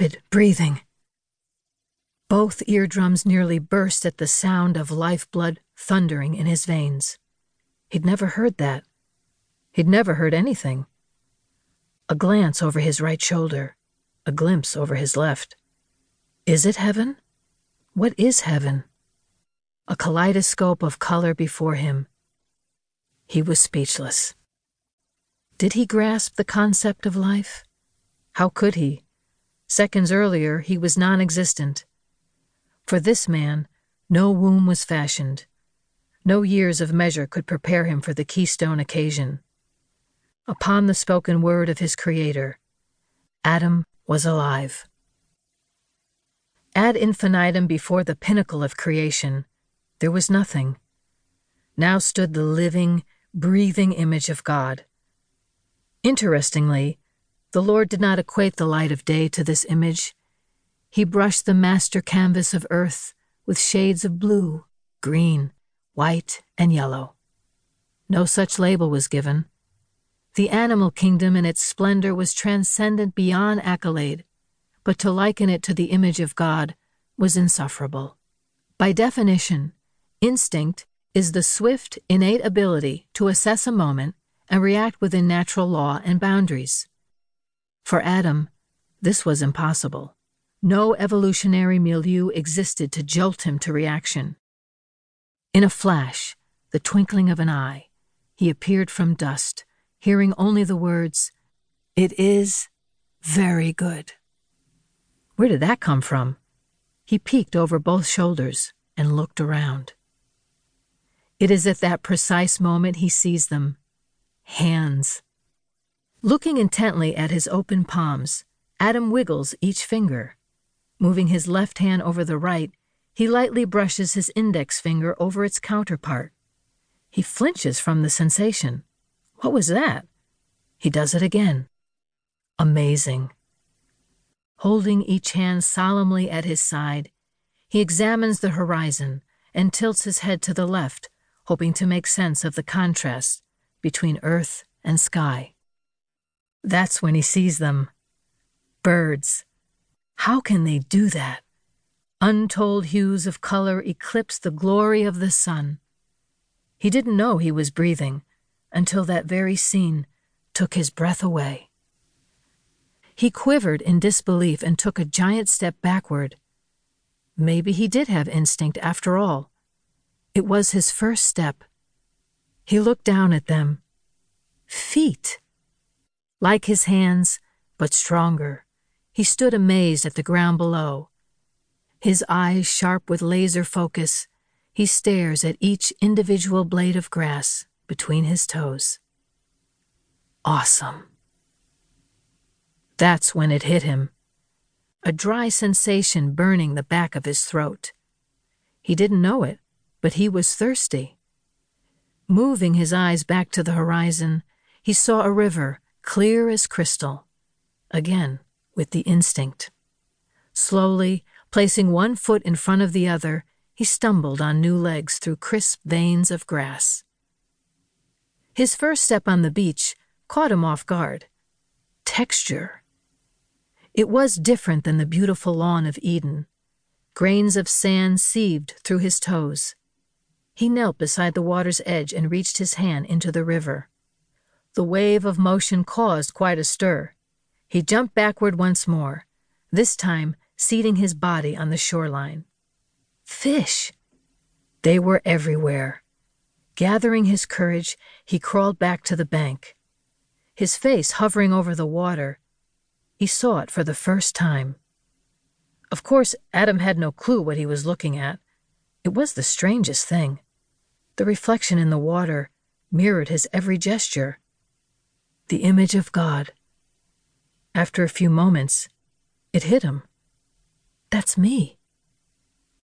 rapid breathing. Both eardrums nearly burst at the sound of lifeblood thundering in his veins. He'd never heard that. He'd never heard anything. A glance over his right shoulder, a glimpse over his left. Is it heaven? What is heaven? A kaleidoscope of color before him. He was speechless. Did he grasp the concept of life? How could he? Seconds earlier, he was non existent. For this man, no womb was fashioned. No years of measure could prepare him for the keystone occasion. Upon the spoken word of his Creator, Adam was alive. Ad infinitum before the pinnacle of creation, there was nothing. Now stood the living, breathing image of God. Interestingly, the Lord did not equate the light of day to this image. He brushed the master canvas of earth with shades of blue, green, white, and yellow. No such label was given. The animal kingdom in its splendor was transcendent beyond accolade, but to liken it to the image of God was insufferable. By definition, instinct is the swift, innate ability to assess a moment and react within natural law and boundaries. For Adam, this was impossible. No evolutionary milieu existed to jolt him to reaction. In a flash, the twinkling of an eye, he appeared from dust, hearing only the words, It is very good. Where did that come from? He peeked over both shoulders and looked around. It is at that precise moment he sees them hands. Looking intently at his open palms, Adam wiggles each finger. Moving his left hand over the right, he lightly brushes his index finger over its counterpart. He flinches from the sensation. What was that? He does it again. Amazing. Holding each hand solemnly at his side, he examines the horizon and tilts his head to the left, hoping to make sense of the contrast between earth and sky. That's when he sees them. Birds. How can they do that? Untold hues of color eclipse the glory of the sun. He didn't know he was breathing until that very scene took his breath away. He quivered in disbelief and took a giant step backward. Maybe he did have instinct after all. It was his first step. He looked down at them. Feet! Like his hands, but stronger, he stood amazed at the ground below. His eyes sharp with laser focus, he stares at each individual blade of grass between his toes. Awesome. That's when it hit him. A dry sensation burning the back of his throat. He didn't know it, but he was thirsty. Moving his eyes back to the horizon, he saw a river, clear as crystal. Again, with the instinct. Slowly, placing one foot in front of the other, he stumbled on new legs through crisp veins of grass. His first step on the beach caught him off guard. Texture. It was different than the beautiful lawn of Eden. Grains of sand sieved through his toes. He knelt beside the water's edge and reached his hand into the river. The wave of motion caused quite a stir. He jumped backward once more, this time seating his body on the shoreline. Fish! They were everywhere. Gathering his courage, he crawled back to the bank. His face hovering over the water, he saw it for the first time. Of course, Adam had no clue what he was looking at. It was the strangest thing. The reflection in the water mirrored his every gesture. The image of God. After a few moments, it hit him. That's me.